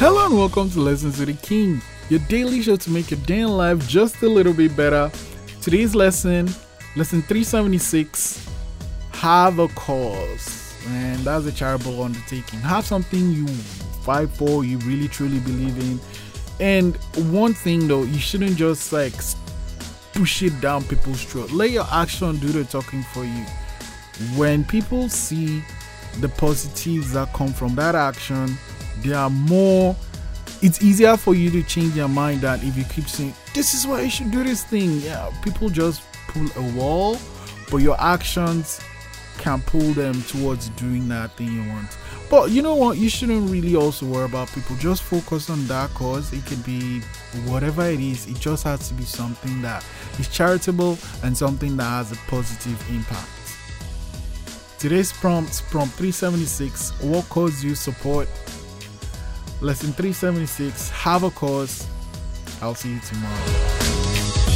welcome to Lessons with the King, your daily show to make your day in life just a little bit better. Today's lesson, lesson 376, have a cause. And that's a charitable undertaking. Have something you fight for, you really truly believe in. And one thing though, you shouldn't just like push it down people's throat. Let your action do the talking for you. When people see the positives that come from that action, they are more. It's easier for you to change your mind than if you keep saying this is why you should do this thing. Yeah people just pull a wall but your actions can pull them towards doing that thing you want. But you know what? You shouldn't really also worry about people. Just focus on that cause. It could be whatever it is. It just has to be something that is charitable and something that has a positive impact. Today's prompt prompt 376 what cause you support lesson 376 have a cause. I'll see you tomorrow